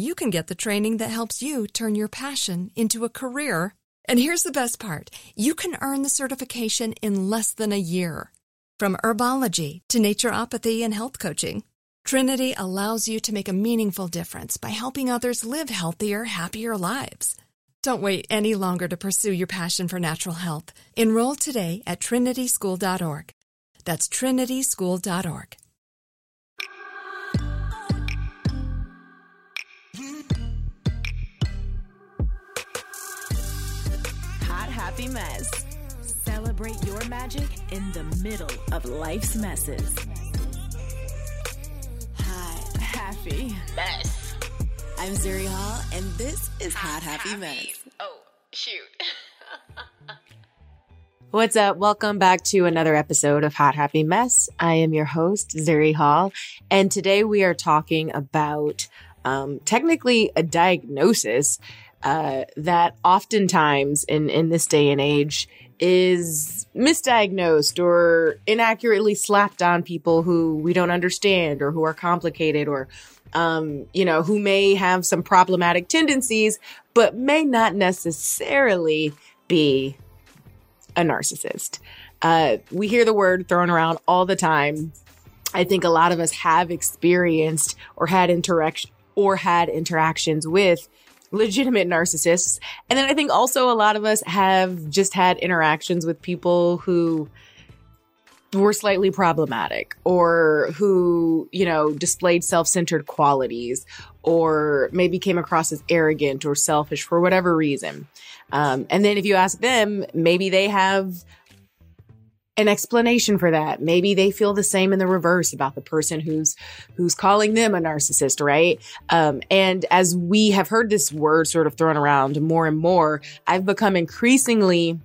you can get the training that helps you turn your passion into a career. And here's the best part you can earn the certification in less than a year. From herbology to naturopathy and health coaching, Trinity allows you to make a meaningful difference by helping others live healthier, happier lives. Don't wait any longer to pursue your passion for natural health. Enroll today at trinityschool.org. That's trinityschool.org. happy mess. Celebrate your magic in the middle of life's messes. Hi, happy mess. I'm Zuri Hall, and this is Hot, Hot Happy, Happy Mess. Oh, shoot. What's up? Welcome back to another episode of Hot Happy Mess. I am your host, Zuri Hall, and today we are talking about um, technically a diagnosis uh, that oftentimes in, in this day and age is misdiagnosed or inaccurately slapped on people who we don't understand or who are complicated or um, you know, who may have some problematic tendencies, but may not necessarily be a narcissist. Uh, we hear the word thrown around all the time. I think a lot of us have experienced or had interaction or had interactions with legitimate narcissists. And then I think also a lot of us have just had interactions with people who were slightly problematic or who, you know, displayed self centered qualities or maybe came across as arrogant or selfish for whatever reason. Um, and then if you ask them, maybe they have an explanation for that. Maybe they feel the same in the reverse about the person who's who's calling them a narcissist, right? Um, and as we have heard this word sort of thrown around more and more, I've become increasingly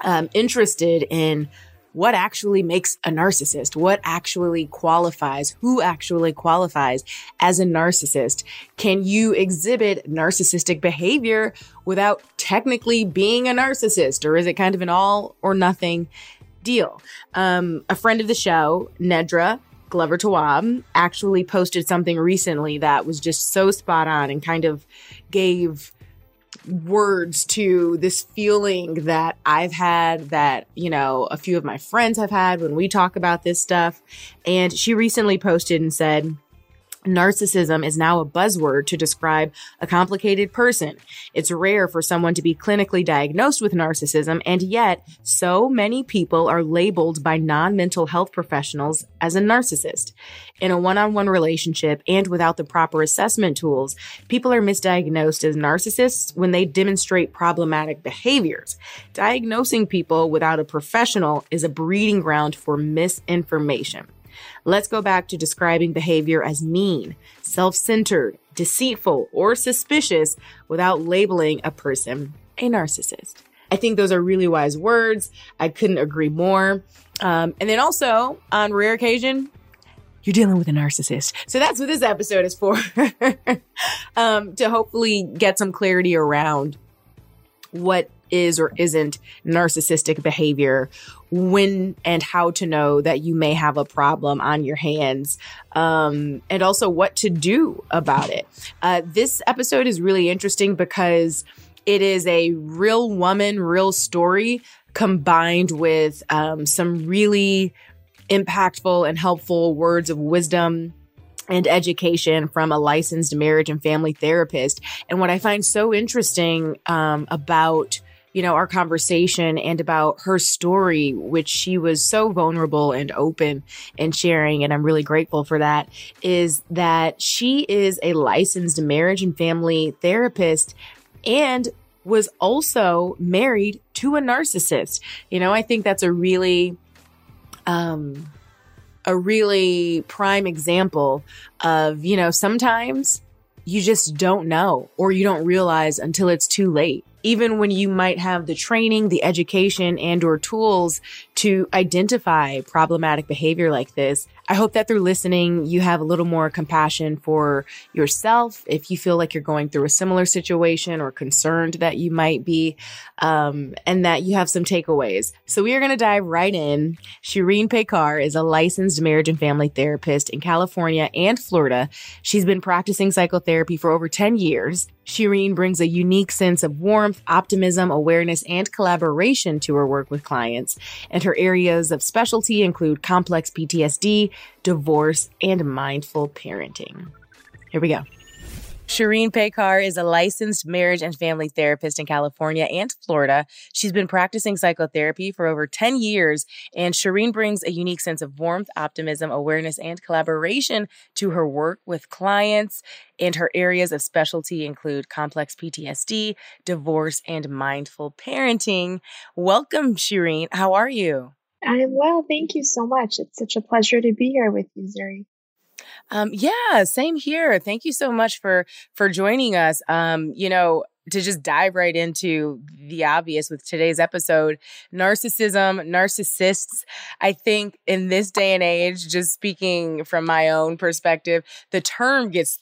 um, interested in what actually makes a narcissist, what actually qualifies, who actually qualifies as a narcissist. Can you exhibit narcissistic behavior without technically being a narcissist? Or is it kind of an all or nothing deal. Um, a friend of the show, Nedra Glover Tawwab, actually posted something recently that was just so spot on and kind of gave words to this feeling that I've had that, you know, a few of my friends have had when we talk about this stuff. And she recently posted and said, Narcissism is now a buzzword to describe a complicated person. It's rare for someone to be clinically diagnosed with narcissism, and yet so many people are labeled by non-mental health professionals as a narcissist. In a one-on-one relationship and without the proper assessment tools, people are misdiagnosed as narcissists when they demonstrate problematic behaviors. Diagnosing people without a professional is a breeding ground for misinformation. Let's go back to describing behavior as mean, self centered, deceitful, or suspicious without labeling a person a narcissist. I think those are really wise words. I couldn't agree more. Um, and then also, on rare occasion, you're dealing with a narcissist. So that's what this episode is for. um, to hopefully get some clarity around what is or isn't narcissistic behavior, when and how to know that you may have a problem on your hands, um, and also what to do about it. Uh, this episode is really interesting because it is a real woman, real story combined with um, some really impactful and helpful words of wisdom and education from a licensed marriage and family therapist. And what I find so interesting um, about you know, our conversation and about her story, which she was so vulnerable and open and sharing. And I'm really grateful for that is that she is a licensed marriage and family therapist and was also married to a narcissist. You know, I think that's a really, um, a really prime example of, you know, sometimes you just don't know or you don't realize until it's too late even when you might have the training, the education and or tools to identify problematic behavior like this, I hope that through listening, you have a little more compassion for yourself. If you feel like you're going through a similar situation or concerned that you might be, um, and that you have some takeaways. So we are going to dive right in. Shireen Pekar is a licensed marriage and family therapist in California and Florida. She's been practicing psychotherapy for over 10 years. Shireen brings a unique sense of warmth, optimism, awareness, and collaboration to her work with clients. And her areas of specialty include complex PTSD, divorce, and mindful parenting. Here we go. Shireen Pekar is a licensed marriage and family therapist in California and Florida. She's been practicing psychotherapy for over 10 years, and Shireen brings a unique sense of warmth, optimism, awareness, and collaboration to her work with clients. And her areas of specialty include complex PTSD, divorce, and mindful parenting. Welcome, Shireen. How are you? I'm well. Thank you so much. It's such a pleasure to be here with you, Zuri. Um, yeah, same here. Thank you so much for for joining us. Um, you know, to just dive right into the obvious with today's episode narcissism, narcissists. I think in this day and age, just speaking from my own perspective, the term gets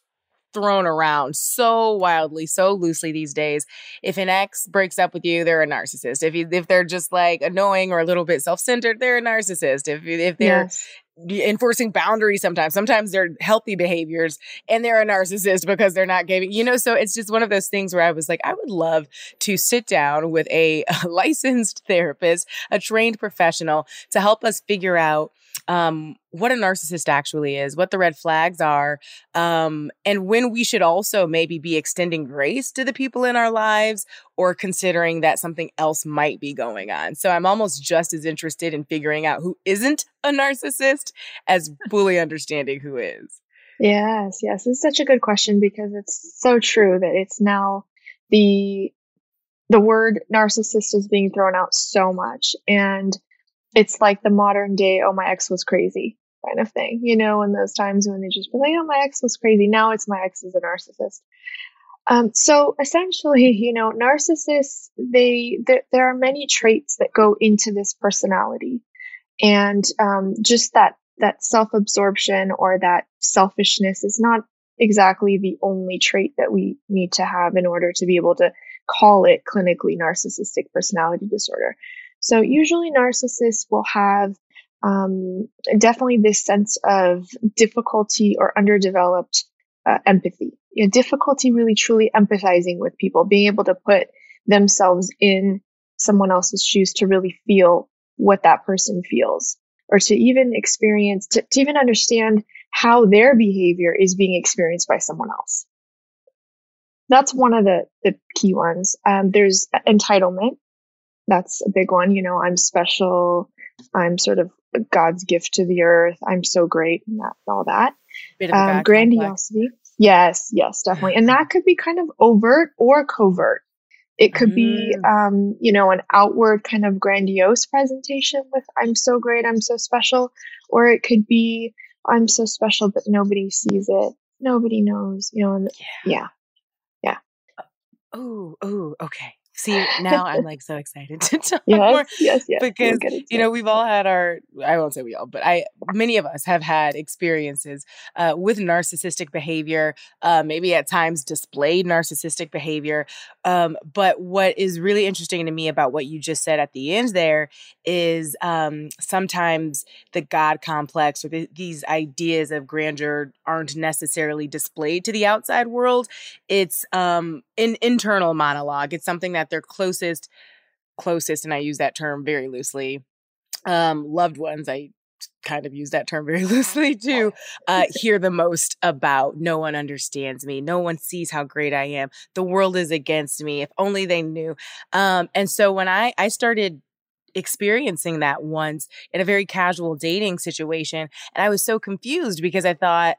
thrown around so wildly, so loosely these days. If an ex breaks up with you, they're a narcissist. If you, if they're just like annoying or a little bit self-centered, they're a narcissist. If if they're yes enforcing boundaries sometimes. Sometimes they're healthy behaviors and they're a narcissist because they're not giving, you know, so it's just one of those things where I was like, I would love to sit down with a, a licensed therapist, a trained professional to help us figure out um, what a narcissist actually is, what the red flags are, um, and when we should also maybe be extending grace to the people in our lives or considering that something else might be going on. So I'm almost just as interested in figuring out who isn't a narcissist as fully understanding who is. Yes, yes. It's such a good question because it's so true that it's now the the word narcissist is being thrown out so much and it's like the modern day, oh, my ex was crazy kind of thing, you know, in those times when they just be like, oh, my ex was crazy. Now it's my ex is a narcissist. Um, so essentially, you know, narcissists, they, there, there are many traits that go into this personality. And, um, just that, that self-absorption or that selfishness is not exactly the only trait that we need to have in order to be able to call it clinically narcissistic personality disorder. So usually narcissists will have um, definitely this sense of difficulty or underdeveloped uh, empathy. You know, difficulty really truly empathizing with people, being able to put themselves in someone else's shoes to really feel what that person feels or to even experience, to, to even understand how their behavior is being experienced by someone else. That's one of the, the key ones. Um, there's entitlement. That's a big one. You know, I'm special. I'm sort of God's gift to the earth. I'm so great and that, all that. Um, grandiosity. Complex. Yes, yes, definitely. And that could be kind of overt or covert. It could mm. be, um, you know, an outward kind of grandiose presentation with "I'm so great, I'm so special," or it could be "I'm so special, but nobody sees it, nobody knows," you know. And, yeah, yeah. yeah. Oh, oh, okay. See, now I'm like so excited to talk yes, more. Yes, yes. Because you know we've all had our I won't say we all, but I many of us have had experiences uh, with narcissistic behavior. Uh, maybe at times displayed narcissistic behavior. Um, but what is really interesting to me about what you just said at the end there is um, sometimes the God complex or the, these ideas of grandeur aren't necessarily displayed to the outside world. It's um, an internal monologue. It's something that their closest, closest, and I use that term very loosely, um, loved ones, I kind of use that term very loosely too, uh, hear the most about. No one understands me. No one sees how great I am. The world is against me. If only they knew. Um, and so when I, I started experiencing that once in a very casual dating situation, and I was so confused because I thought,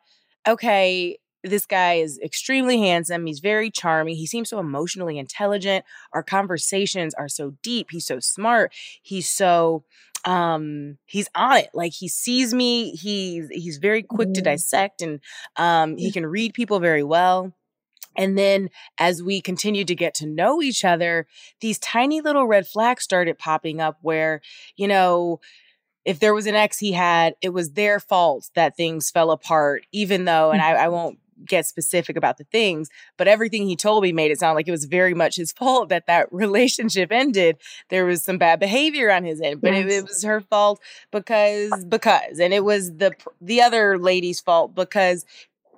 okay, this guy is extremely handsome. He's very charming. He seems so emotionally intelligent. Our conversations are so deep. He's so smart. He's so um he's on it like he sees me he's he's very quick to mm-hmm. dissect and um he can read people very well and then as we continued to get to know each other these tiny little red flags started popping up where you know if there was an ex he had, it was their fault that things fell apart, even though, and I, I, won't get specific about the things, but everything he told me made it sound like it was very much his fault that that relationship ended. There was some bad behavior on his end, but yes. it, it, was her fault because because, and it was the the other lady's fault because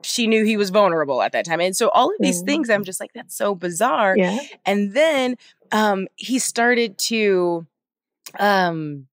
she knew he was vulnerable at that time. And so all of these mm things, I'm just like, that's so bizarre. Yeah. And then um, he started to um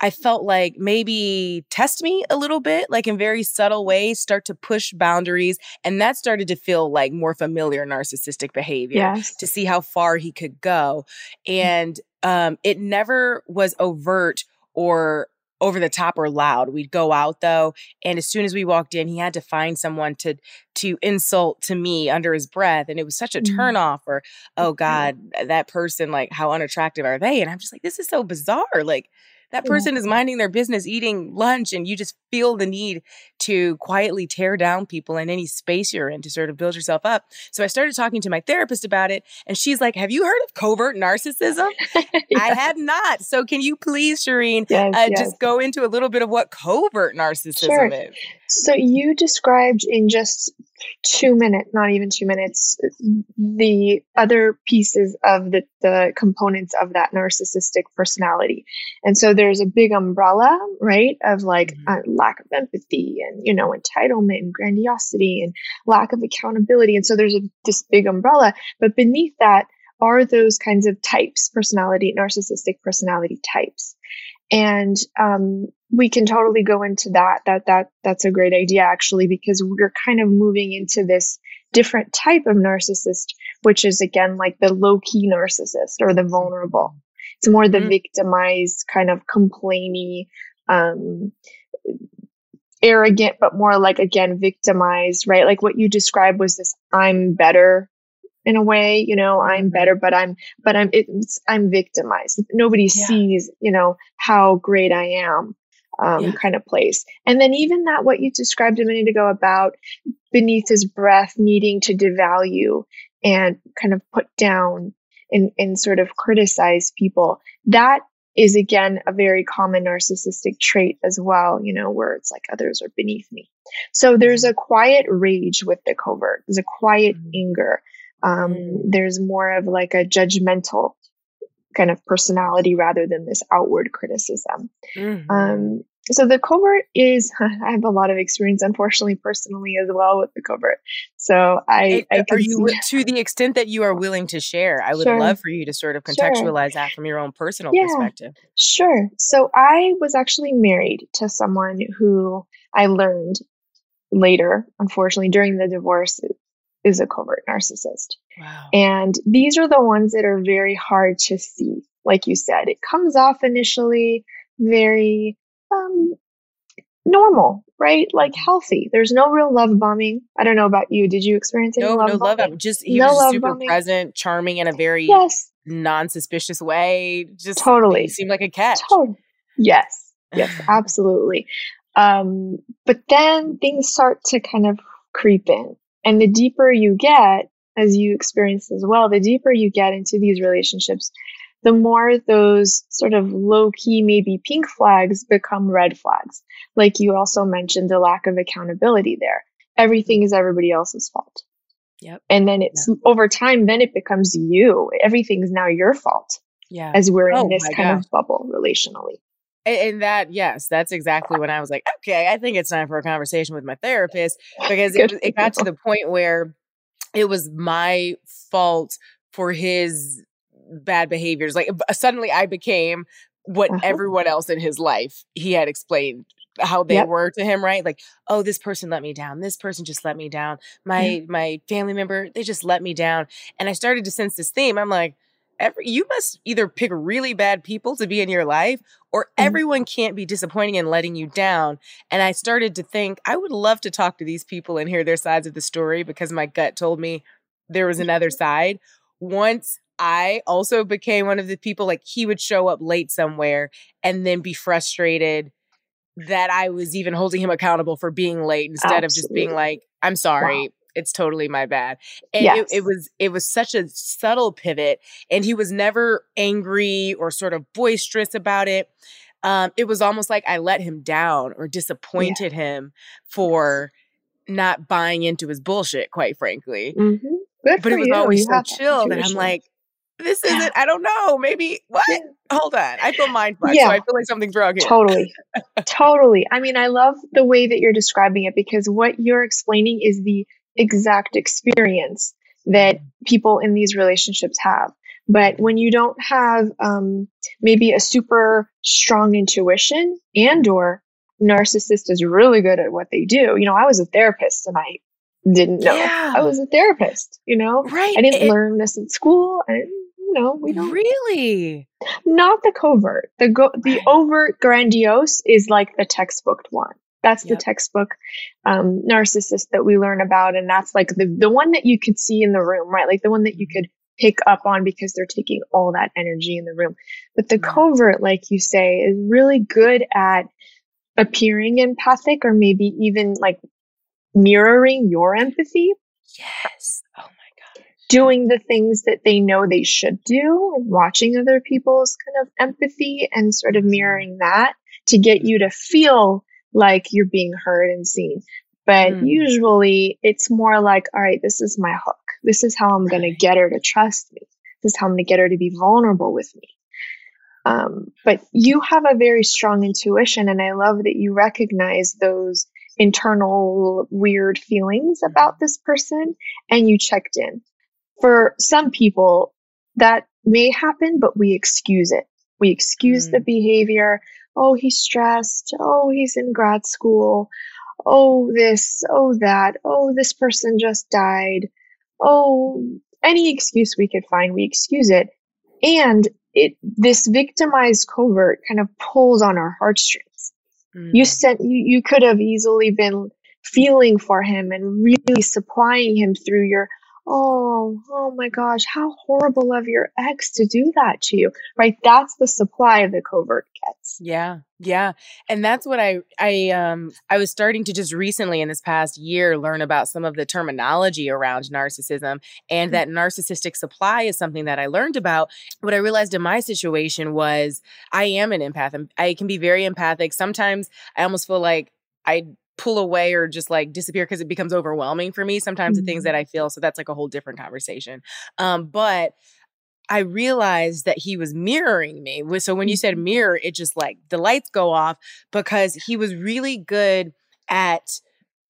I felt like maybe test me a little bit, like in very subtle ways, start to push boundaries. And that started to feel like more familiar narcissistic behavior yes. to see how far he could go. Mm. And um, it never was overt or over the top or loud. We'd go out though, and as soon as we walked in, he had to find someone to to insult to me under his breath, and it was such a mm. turn off. Or oh god, that person like how unattractive are they? And I'm just like, this is so bizarre. Like that person is minding their business, eating lunch, and you just feel the need to quietly tear down people in any space you're in to sort of build yourself up. So I started talking to my therapist about it, and she's like, Have you heard of covert narcissism? yeah. I had not. So can you please, Shireen, yes, uh, yes. just go into a little bit of what covert narcissism sure. is? So you described in just two minutes, not even two minutes, the other pieces of the, the components of that narcissistic personality. And so there's a big umbrella, right, of like mm-hmm. uh, lack of empathy and, you know, entitlement and grandiosity and lack of accountability. And so there's a, this big umbrella, but beneath that are those kinds of types, personality, narcissistic personality types. And um, we can totally go into that. That that that's a great idea actually, because we're kind of moving into this different type of narcissist, which is again like the low key narcissist or the vulnerable. It's more the mm-hmm. victimized kind of complainy, um, arrogant, but more like again victimized, right? Like what you described was this I'm better in a way, you know, I'm mm-hmm. better, but I'm, but I'm, it's, I'm victimized. Nobody yeah. sees, you know, how great I am. Um, yeah. kind of place. And then even that, what you described a minute ago about beneath his breath needing to devalue and kind of put down and, and sort of criticize people, that is again a very common narcissistic trait as well, you know, where it's like others are beneath me. So there's mm-hmm. a quiet rage with the covert. There's a quiet mm-hmm. anger. Um, mm. There's more of like a judgmental kind of personality rather than this outward criticism. Mhm. Um, so the covert is, I have a lot of experience, unfortunately, personally as well with the covert. So I, I are you to the extent that you are willing to share? I would Sure. love for you to sort of Sure. contextualize that from your own personal Yeah. perspective. Sure. So I was actually married to someone who I learned later, unfortunately, during the divorce, is a covert narcissist. Wow. And these are the ones that are very hard to see. Like you said, it comes off initially very um, normal, right? Like healthy. There's no real love bombing. I don't know about you. Did you experience any No, love no bombing? him. Just he No was just love super bombing? present, charming in a very Yes, non-suspicious way. Just Totally. seemed like a catch. totally. Yes, yes, absolutely. Um, but then things start to kind of creep in. And the deeper you get, as you experience as well, the deeper you get into these relationships, the more those sort of low key, maybe pink flags become red flags. Like you also mentioned, the lack of accountability there. Everything is everybody else's fault. Yep. And then it's over time, then it becomes you. Everything's now your fault Yeah. as we're Oh in this kind gosh. of bubble relationally. And, and that, yes, that's exactly when I was like, okay, I think it's time for a conversation with my therapist because it, it got to the point where it was my fault for his bad behaviors. Like suddenly I became what Uh-huh. everyone else in his life he had explained how they Yep. were to him, right? Like, oh, this person let me down. This person just let me down. My my family member, they just let me down. And I started to sense this theme. I'm like, every you must either pick really bad people to be in your life or Mhm. everyone can't be disappointing and letting you down. And I started to think I would love to talk to these people and hear their sides of the story because my gut told me there was another side. Once I also became one of the people like he would show up late somewhere and then be frustrated that I was even holding him accountable for being late instead of just being like, I'm sorry. Wow. It's totally my bad. And Yes. it, it was it was such a subtle pivot. And he was never angry or sort of boisterous about it. Um, it was almost like I let him down or disappointed him for not buying into his bullshit, quite frankly. hmm Good But it was you. always you so chill that I'm like, this isn't, I don't know, maybe what? Yeah. Hold on. I feel mind fucked, Yeah. so I feel like something's wrong here. Totally. totally. I mean, I love the way that you're describing it because what you're explaining is the exact experience that people in these relationships have. But when you don't have um, maybe a super strong intuition and or narcissist is really good at what they do. You know, I was a therapist and I didn't know Yeah. I was a therapist, you know? Right. I didn't It- learn this in school. I didn't, know, we don't Really? not the covert. The go- the overt grandiose is like the textbook one. That's the textbook um, narcissist that we learn about, and that's like the the one that you could see in the room, right? Like the one that you Mm-hmm. could pick up on because they're taking all that energy in the room. But the Yeah. covert, like you say, is really good at appearing empathic or maybe even like mirroring your empathy Yes. Doing the things that they know they should do, watching other people's kind of empathy and sort of mirroring that to get you to feel like you're being heard and seen. But Mm. usually it's more like, all right, this is my hook. This is how I'm going to get her to trust me. This is how I'm going to get her to be vulnerable with me. Um, but you have a very strong intuition, and I love that you recognize those internal weird feelings about this person and you checked in. For some people, that may happen, but we excuse it. We excuse the behavior. Oh, he's stressed. Oh, he's in grad school. Oh, this. Oh, that. Oh, this person just died. Oh, any excuse we could find, we excuse it. And it, this victimized covert kind of pulls on our heartstrings. You Mm. sent, you, you could have easily been feeling for him and really supplying him through your, oh, oh my gosh, how horrible of your ex to do that to you, right? That's the supply the covert gets. Yeah. Yeah. And that's what I I um I was starting to just recently in this past year learn about some of the terminology around narcissism and that narcissistic supply is something that I learned about. What I realized in my situation was I am an empath. and I can be very empathic. Sometimes I almost feel like I pull away or just like disappear because it becomes overwhelming for me sometimes the things Mhm. that I feel so that's like a whole different conversation. Um but I realized that he was mirroring me. So when you said mm-hmm. mirror, it just like the lights go off because he was really good at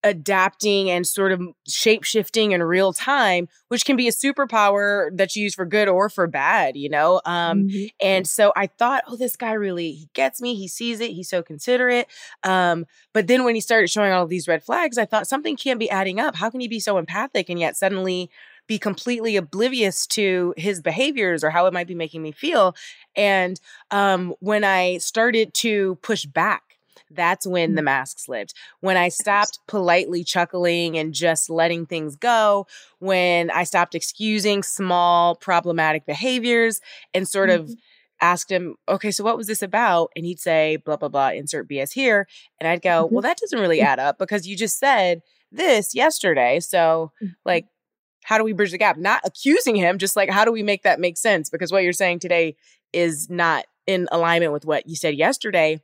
adapting and sort of shape shifting in real time, which can be a superpower that you use for good or for bad, you know? Um, mm-hmm. And so I thought, oh, this guy really, he gets me, he sees it, he's so considerate. Um, but then when he started showing all these red flags, I thought something can't be adding up. How can he be so empathic and yet suddenly be completely oblivious to his behaviors or how it might be making me feel? And um, when I started to push back, that's when the mm. mask slipped. When I stopped politely chuckling and just letting things go, when I stopped excusing small problematic behaviors and sort of mm-hmm. asked him, okay, so what was this about? And he'd say, blah, blah, blah, insert BS here. And I'd go, mm-hmm. well, that doesn't really add up because you just said this yesterday. So, mm-hmm. like, how do we bridge the gap? Not accusing him, just like, how do we make that make sense? Because what you're saying today is not in alignment with what you said yesterday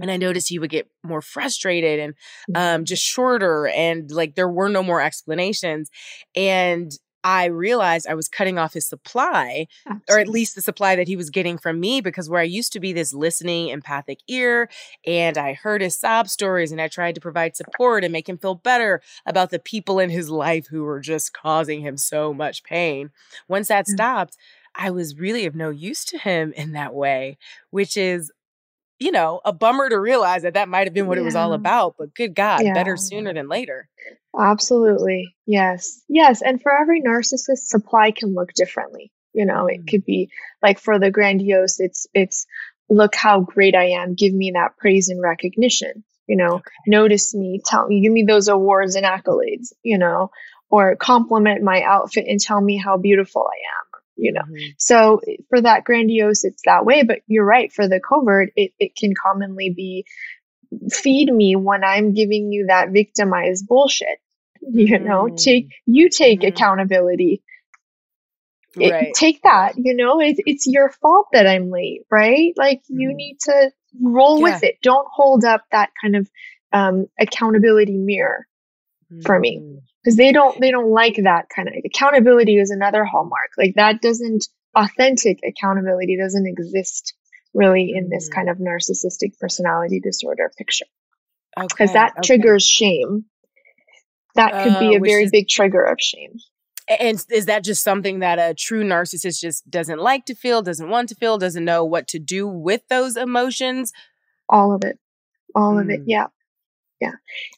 and I noticed he would get more frustrated and um, just shorter, and like there were no more explanations. And I realized I was cutting off his supply, Absolutely. or at least the supply that he was getting from me, because where I used to be this listening, empathic ear, and I heard his sob stories and I tried to provide support and make him feel better about the people in his life who were just causing him so much pain. Once that mm-hmm. stopped, I was really of no use to him in that way, which is you know, a bummer to realize that that might have been what yeah. it was all about. But good God, yeah. better sooner than later. Absolutely. Yes. Yes. And for every narcissist, supply can look differently. You know, it mm. could be like for the grandiose, it's, it's, look how great I am. Give me that praise and recognition. You know, okay. notice me, tell me, give me those awards and accolades, you know, or compliment my outfit and tell me how beautiful I am you know mm-hmm. so for that grandiose it's that way but you're right for the covert it, it can commonly be feed me when i'm giving you that victimized bullshit you mm-hmm. know take you take mm-hmm. accountability it, right. take that you know it, it's your fault that i'm late right like you mm-hmm. need to roll yeah. with it don't hold up that kind of um, accountability mirror for me mm-hmm because they don't they don't like that kind of accountability is another hallmark like that doesn't authentic accountability doesn't exist really in this mm. kind of narcissistic personality disorder picture because okay, that okay. triggers shame that could uh, be a very is, big trigger of shame and is that just something that a true narcissist just doesn't like to feel doesn't want to feel doesn't know what to do with those emotions all of it all mm. of it mm. yeah yeah.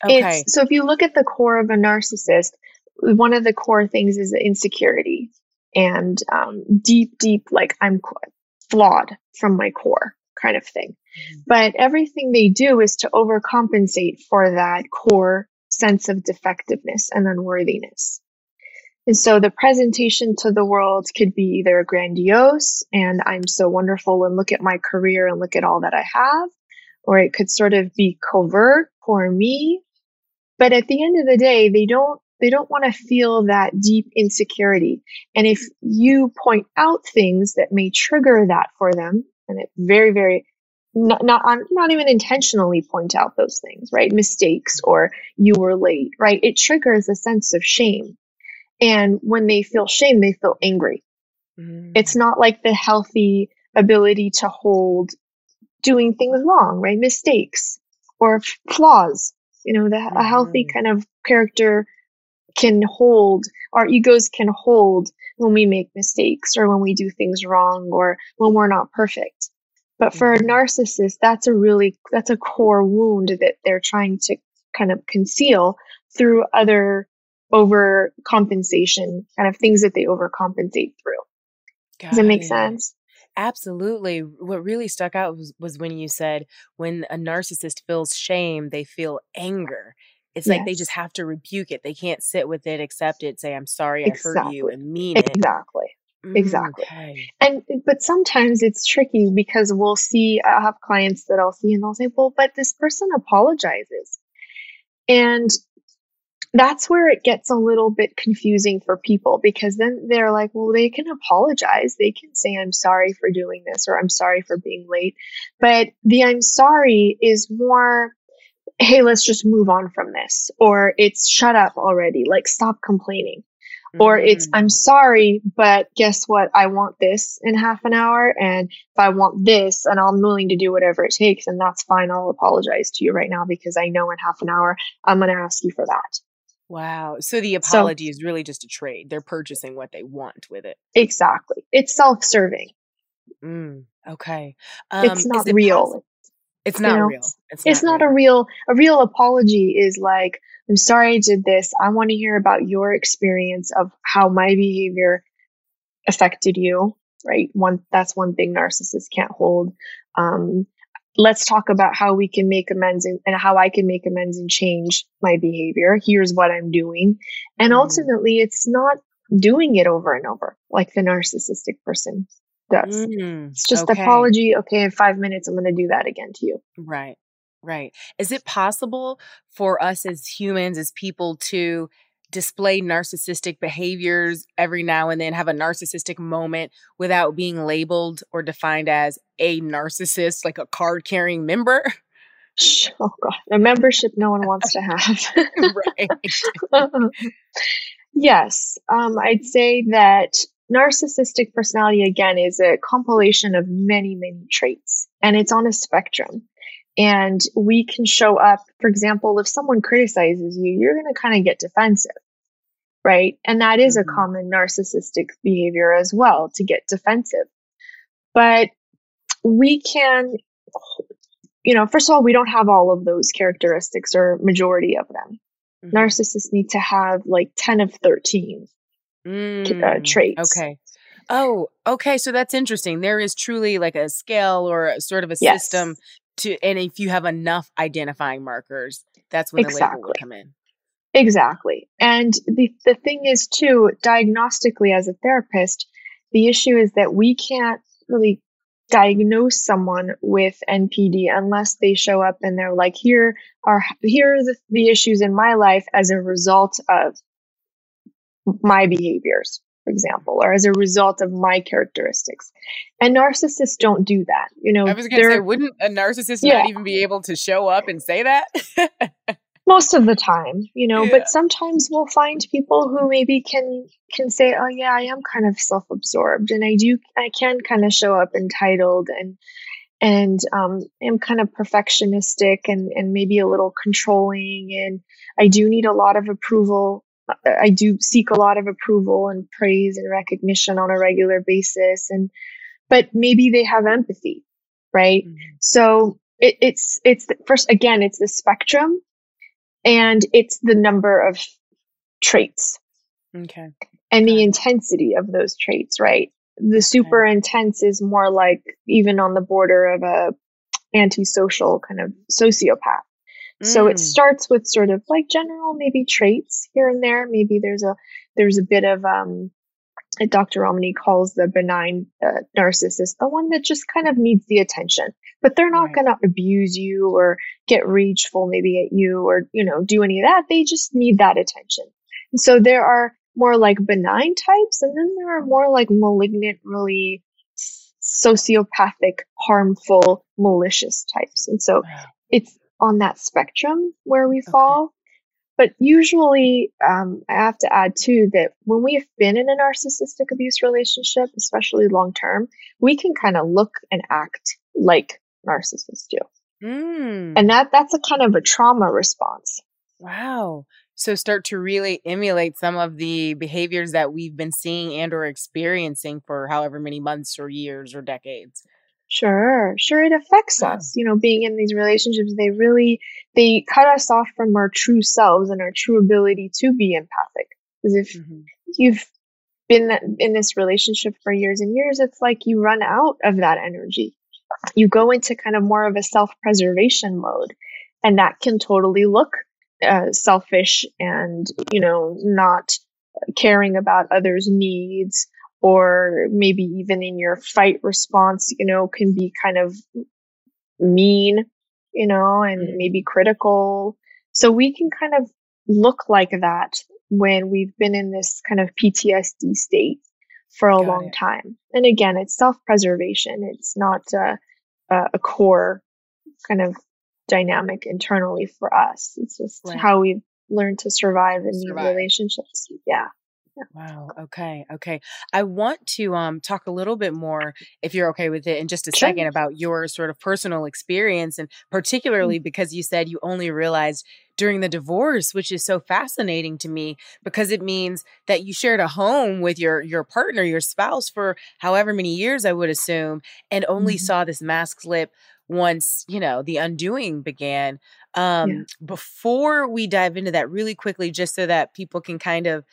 Okay. It's, so if you look at the core of a narcissist, one of the core things is insecurity and um, deep, deep, like I'm flawed from my core kind of thing. Mm-hmm. But everything they do is to overcompensate for that core sense of defectiveness and unworthiness. And so the presentation to the world could be either grandiose and I'm so wonderful and look at my career and look at all that I have, or it could sort of be covert for me. But at the end of the day, they don't they don't want to feel that deep insecurity. And if you point out things that may trigger that for them, and it very, very not not not even intentionally point out those things, right? Mistakes or you were late, right? It triggers a sense of shame. And when they feel shame, they feel angry. Mm. It's not like the healthy ability to hold doing things wrong, right? Mistakes or flaws. You know, the, mm-hmm. a healthy mm-hmm. kind of character can hold, our egos can hold when we make mistakes or when we do things wrong or when we're not perfect. But for a mm-hmm. narcissist, that's a really, that's a core wound that they're trying to kind of conceal through other overcompensation kind of things that they overcompensate through. Got Does it make sense? Absolutely. What really stuck out was, was when you said when a narcissist feels shame, they feel anger. It's yes. like they just have to rebuke it. They can't sit with it, accept it, say, I'm sorry, exactly. I hurt you, and mean it. Exactly. Mm, exactly. Okay. And, but sometimes it's tricky because we'll see, I have clients that I'll see and they'll say, well, but this person apologizes. And that's where it gets a little bit confusing for people because then they're like, well, they can apologize. They can say, I'm sorry for doing this or I'm sorry for being late. But the I'm sorry is more, hey, let's just move on from this or it's shut up already. Like, stop complaining. or it's mm. i'm sorry but guess what i want this in half an hour and if i want this and i'm willing to do whatever it takes and that's fine i'll apologize to you right now because i know in half an hour i'm going to ask you for that Wow. So the apology so, is really just a trade. They're purchasing what they want with it. Exactly. It's self-serving. Mm, okay. Um, it's not it real. it's not you know, real. It's, it's not, not real. a real a real apology is like I'm sorry I did this. I want to hear about your experience of how my behavior affected you, right? One that's one thing narcissists can't hold. Um, let's talk about how we can make amends and, and, how I can make amends and change my behavior. Here's what I'm doing. And mm-hmm. ultimately, it's not doing it over and over like the narcissistic person does. Mm, it's just okay. apology. Okay, in five minutes, I'm going to do that again to you. Right. Right. Is it possible for us as humans, as people, to display narcissistic behaviors every now and then, have a narcissistic moment without being labeled or defined as a narcissist, like a card carrying member? Oh, God. A membership no one wants to have. right. yes. Um, I'd say that narcissistic personality, again, is a compilation of many, many traits, and it's on a spectrum. And we can show up, for example, if someone criticizes you, you're going to kind of get defensive, right? And that is a mm-hmm. common narcissistic behavior as well to get defensive. But we can, you know, first of all, we don't have all of those characteristics or majority of them. Mm-hmm. Narcissists need to have like 10 of 13 uh, mm, uh, traits. Okay. Oh, okay. So that's interesting. There is truly like a scale or a, sort of a yes. system to and if you have enough identifying markers, that's when exactly. the label will come in. Exactly. And the the thing is too, diagnostically as a therapist, the issue is that we can't really diagnose someone with NPD unless they show up and they're like, here are here are the, the issues in my life as a result of my behaviors for example, or as a result of my characteristics. And narcissists don't do that. You know, I was going to say, wouldn't a narcissist yeah. not even be able to show up and say that? Most of the time, you know, yeah. but sometimes we'll find people who maybe can can say, "Oh yeah, I am kind of self-absorbed, and I do, I can kind of show up entitled and." and um, am kind of perfectionistic and, and maybe a little controlling and i do need a lot of approval I do seek a lot of approval and praise and recognition on a regular basis. And, but maybe they have empathy, right? Mm-hmm. So it, it's, it's the, first, again, it's the spectrum and it's the number of traits. Okay. And the intensity of those traits, right? The super okay. intense is more like even on the border of a antisocial kind of sociopath so it mm. starts with sort of like general maybe traits here and there. Maybe there's a there's a bit of um Dr. Ramani calls the benign uh, narcissist, the one that just kind of needs the attention, but they're not right. going to abuse you or get rageful maybe at you or, you know, do any of that. They just need that attention. And so there are more like benign types, and then there are more like malignant, really sociopathic, harmful, malicious types. And so it's on that spectrum where we okay. fall. But usually, um, I have to add too that when we have been in a narcissistic abuse relationship, especially long term, we can kind of look and act like narcissists do. Mm. And that that's a kind of a trauma response. Wow. So start to really emulate some of the behaviors that we've been seeing and or experiencing for however many months or years or decades. Sure, sure. It affects us. You know, being in these relationships, they really they cut us off from our true selves and our true ability to be empathic. Because if mm-hmm. you've been in this relationship for years and years, it's like you run out of that energy. You go into kind of more of a self-preservation mode, and that can totally look uh, selfish and you know not caring about others' needs or maybe even in your fight response, you know, can be kind of mean, you know, and mm. maybe critical. So we can kind of look like that when we've been in this kind of PTSD state for a Got long it. time. And again, it's self preservation. It's not a, a, core kind of dynamic internally for us. It's just right. how we've learned to survive in survive. these relationships. Yeah. Wow. Okay. Okay. I want to um talk a little bit more, if you're okay with it, in just a sure. second about your sort of personal experience, and particularly mm-hmm. because you said you only realized during the divorce, which is so fascinating to me because it means that you shared a home with your your partner, your spouse, for however many years, I would assume, and only mm-hmm. saw this mask slip once you know the undoing began um yeah. before we dive into that really quickly just so that people can kind of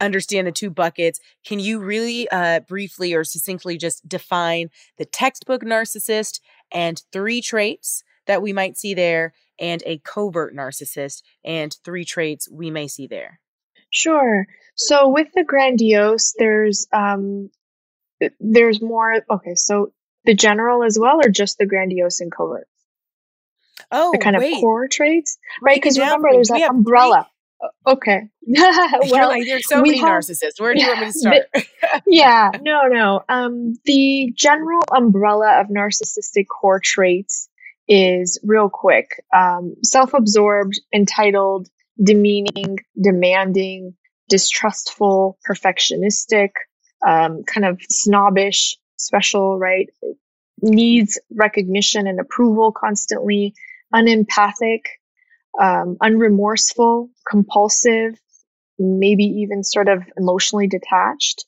understand the two buckets, can you really uh, briefly or succinctly just define the textbook narcissist and three traits that we might see there, and a covert narcissist and three traits we may see there? Sure. So with the grandiose, there's um, there's more. Okay, so the general as well, or just the grandiose and covert? Oh, the kind wait. of core traits, right? Because remember, there's that umbrella. Okay. well, like, there's so many have, narcissists. Where do you want me to start? The, yeah, no, no. Um, the general umbrella of narcissistic core traits is real quick um, self absorbed, entitled, demeaning, demanding, distrustful, perfectionistic, um, kind of snobbish, special, right? Needs recognition and approval constantly, unempathic, um, unremorseful, compulsive, maybe even sort of emotionally detached,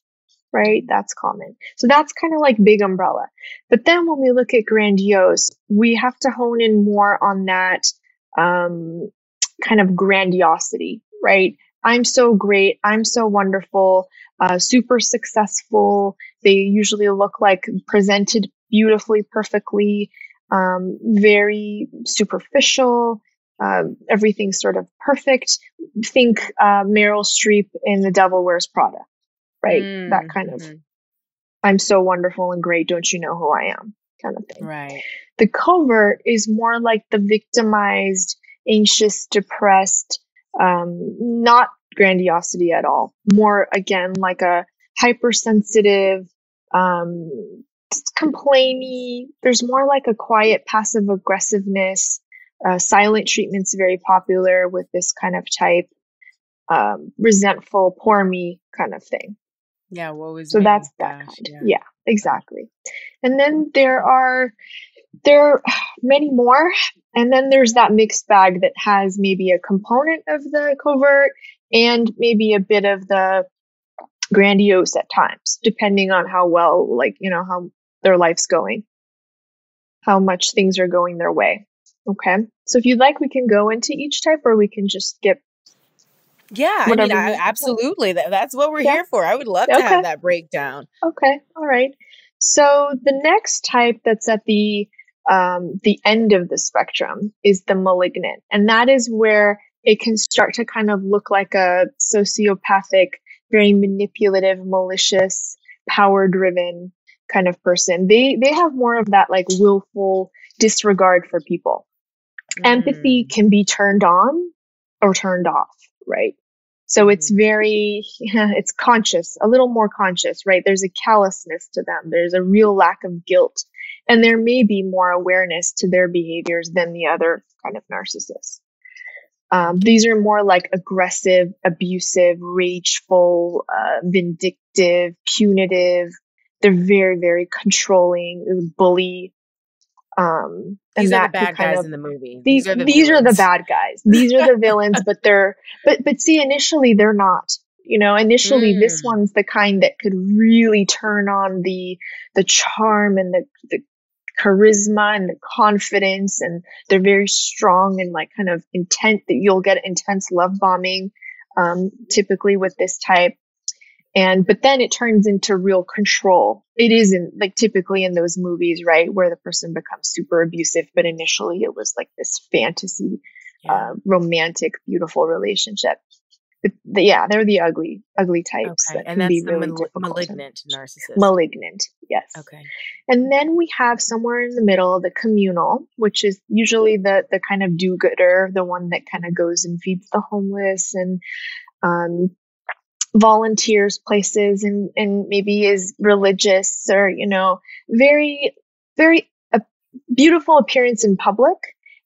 right? That's common. So that's kind of like big umbrella. But then when we look at grandiose, we have to hone in more on that um, kind of grandiosity, right? I'm so great. I'm so wonderful, uh, super successful. They usually look like presented beautifully, perfectly, um, very superficial, uh, everything's sort of perfect. Think uh, Meryl Streep in The Devil Wears Prada, right? Mm, that kind of, mm-hmm. I'm so wonderful and great. Don't you know who I am? Kind of thing. Right. The covert is more like the victimized, anxious, depressed, um, not grandiosity at all. More again like a hypersensitive, um, complainy. There's more like a quiet passive aggressiveness uh, silent treatment's very popular with this kind of type, um, resentful, poor me kind of thing. Yeah, what was so that's that Gosh, kind. Yeah. yeah, exactly. And then there are there are many more, and then there's that mixed bag that has maybe a component of the covert and maybe a bit of the grandiose at times, depending on how well, like you know, how their life's going, how much things are going their way. Okay. So if you'd like, we can go into each type or we can just skip. Yeah, I mean, I, absolutely. That, that's what we're yeah. here for. I would love to okay. have that breakdown. Okay. All right. So the next type that's at the um, the end of the spectrum is the malignant, and that is where it can start to kind of look like a sociopathic, very manipulative, malicious, power driven kind of person. They they have more of that like willful disregard for people. Empathy mm. can be turned on or turned off, right? So it's mm. very, it's conscious, a little more conscious, right? There's a callousness to them. There's a real lack of guilt. And there may be more awareness to their behaviors than the other kind of narcissists. Um, these are more like aggressive, abusive, rageful, uh, vindictive, punitive. They're very, very controlling, bully, um, these are the bad guys of, in the movie. These, these, are the, these are the bad guys. These are the villains, but they're but but see, initially they're not. You know, initially mm. this one's the kind that could really turn on the the charm and the the charisma and the confidence, and they're very strong and like kind of intent that you'll get intense love bombing. Um, typically with this type, and but then it turns into real control it isn't like typically in those movies right where the person becomes super abusive but initially it was like this fantasy yeah. uh, romantic beautiful relationship but, the, yeah they're the ugly ugly types okay. that and can be really mal- malignant narcissist malignant yes okay and then we have somewhere in the middle the communal which is usually the the kind of do-gooder the one that kind of goes and feeds the homeless and um, volunteers places and, and maybe is religious or, you know, very, very a beautiful appearance in public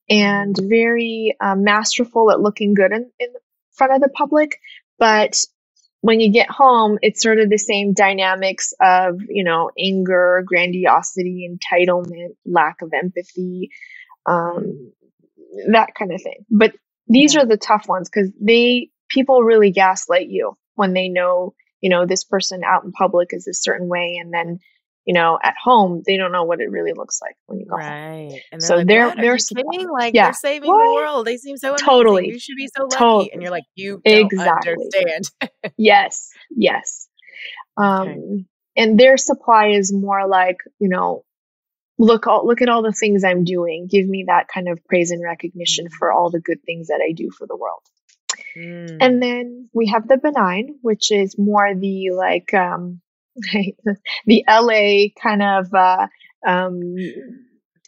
and very um, masterful at looking good in, in front of the public, but when you get home, it's sort of the same dynamics of, you know, anger, grandiosity, entitlement, lack of empathy, um, that kind of thing. But these yeah. are the tough ones because they, people really gaslight you when they know, you know, this person out in public is a certain way. And then you know, at home, they don't know what it really looks like when you go right. home. And so like, they're they're saving like yeah. they're saving what? the world. They seem so amazing. totally. You should be so lucky. Totally. And you're like, you don't exactly. understand. yes, yes. Um, okay. and their supply is more like, you know, look all look at all the things I'm doing. Give me that kind of praise and recognition for all the good things that I do for the world. Mm. And then we have the benign, which is more the like um the LA kind of uh, um,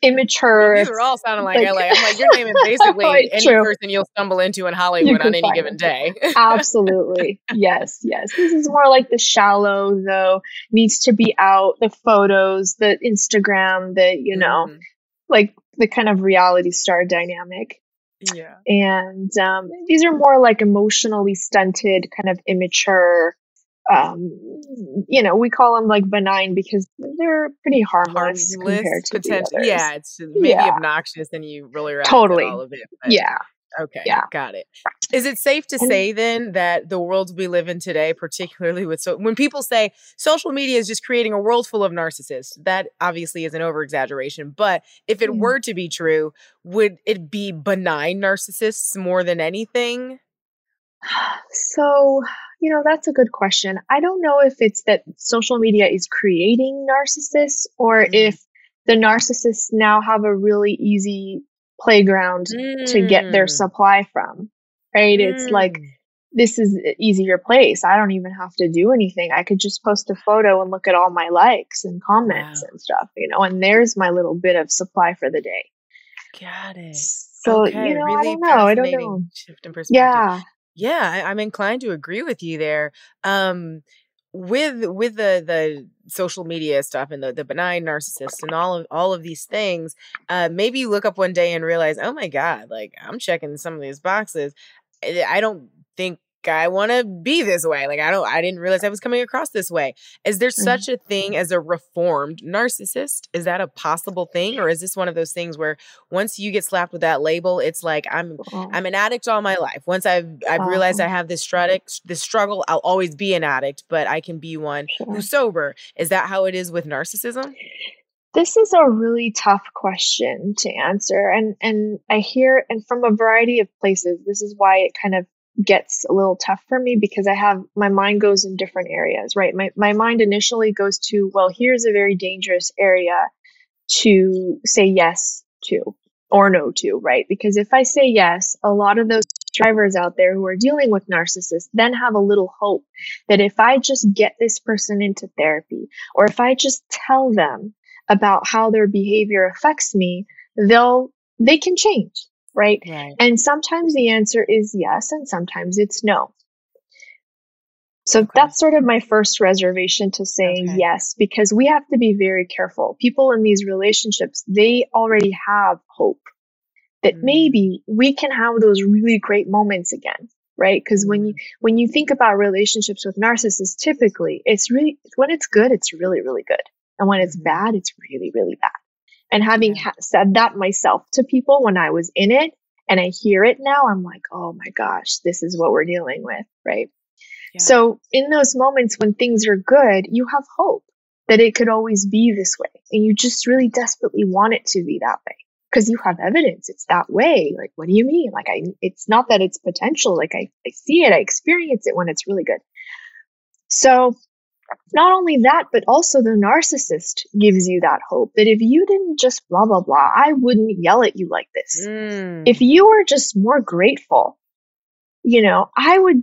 immature. These are all sounding like, like LA. I'm like, you're naming basically any true. person you'll stumble into in Hollywood on any given day. Absolutely. Yes, yes. This is more like the shallow, though, needs to be out, the photos, the Instagram, the, you know, mm-hmm. like the kind of reality star dynamic. Yeah. And um, these are more like emotionally stunted, kind of immature um, you know, we call them like benign because they're pretty harmless, harmless compared to potential. the others. Yeah, it's maybe yeah. obnoxious, and you really totally all of it. yeah. Okay. Yeah. Got it. Is it safe to say then that the world we live in today, particularly with so when people say social media is just creating a world full of narcissists, that obviously is an over exaggeration. But if it mm. were to be true, would it be benign narcissists more than anything? So you know, that's a good question. I don't know if it's that social media is creating narcissists or mm. if the narcissists now have a really easy playground mm. to get their mm. supply from, right? Mm. It's like, mm. this is an easier place. I don't even have to do anything. I could just post a photo and look at all my likes and comments wow. and stuff, you know, and there's my little bit of supply for the day. Got it. So, okay, you know, really I don't know. I don't know. Shift in perspective. Yeah. Yeah, I, am inclined to agree with you there. Um, with with the the social media stuff and the, the benign narcissists and all of all of these things, uh, maybe you look up one day and realize, oh my god, like I'm checking some of these boxes. Eh, I don't think I want to be this way. Like I don't I didn't realize I was coming across this way. Is there mm-hmm. such a thing as a reformed narcissist? Is that a possible thing or is this one of those things where once you get slapped with that label, it's like I'm oh. I'm an addict all my life. Once I've I've oh. realized I have this struggle this struggle, I'll always be an addict, but I can be one sure. who's sober. Is that how it is with narcissism? This is a really tough question to answer and and I hear and from a variety of places this is why it kind of gets a little tough for me because I have my mind goes in different areas, right? My my mind initially goes to, well, here's a very dangerous area to say yes to or no to, right? Because if I say yes, a lot of those drivers out there who are dealing with narcissists then have a little hope that if I just get this person into therapy or if I just tell them about how their behavior affects me, they'll they can change right? right? And sometimes the answer is yes, and sometimes it's no. So okay. that's sort of my first reservation to saying okay. yes, because we have to be very careful. People in these relationships, they already have hope that mm. maybe we can have those really great moments again, right? Because mm. when you, when you think about relationships with narcissists, typically it's really, when it's good, it's really, really good. And when it's mm. bad, it's really, really bad. And having ha- said that myself to people when I was in it and I hear it now, I'm like, oh my gosh, this is what we're dealing with, right? Yeah. So in those moments when things are good, you have hope that it could always be this way. And you just really desperately want it to be that way because you have evidence it's that way. Like, what do you mean? Like, I, it's not that it's potential. Like, I, I see it, I experience it when it's really good. So not only that, but also the narcissist gives you that hope that if you didn't just blah, blah, blah, I wouldn't yell at you like this. Mm. If you were just more grateful, you know, I would,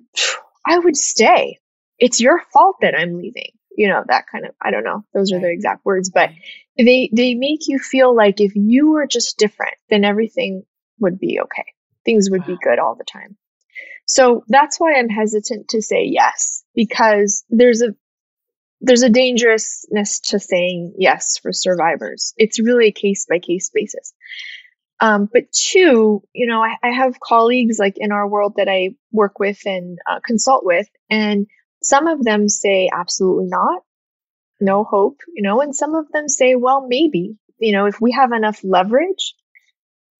I would stay. It's your fault that I'm leaving. You know, that kind of, I don't know. Those are the exact words, but they, they make you feel like if you were just different, then everything would be okay. Things would wow. be good all the time. So that's why I'm hesitant to say yes, because there's a there's a dangerousness to saying yes for survivors. It's really a case by case basis. Um, but two, you know, I, I, have colleagues like in our world that I work with and uh, consult with, and some of them say absolutely not, no hope, you know, and some of them say, well, maybe, you know, if we have enough leverage.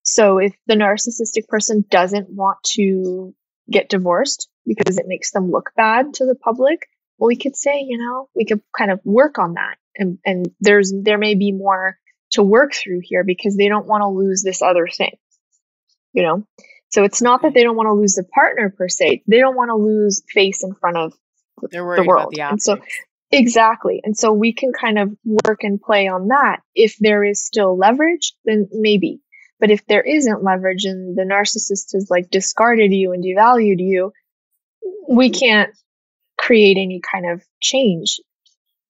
So if the narcissistic person doesn't want to get divorced because it makes them look bad to the public, well, we could say, you know, we could kind of work on that. And, and there's, there may be more to work through here because they don't want to lose this other thing, you know? So it's not that they don't want to lose the partner per se. They don't want to lose face in front of the world. the and so exactly. And so we can kind of work and play on that. If there is still leverage, then maybe. But if there isn't leverage and the narcissist has like discarded you and devalued you, we can't create any kind of change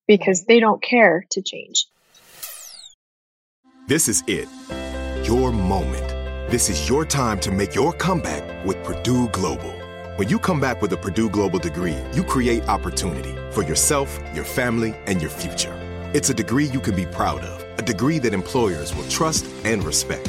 because they don't care to change. This is it. Your moment. This is your time to make your comeback with Purdue Global. When you come back with a Purdue Global degree, you create opportunity for yourself, your family, and your future. It's a degree you can be proud of, a degree that employers will trust and respect.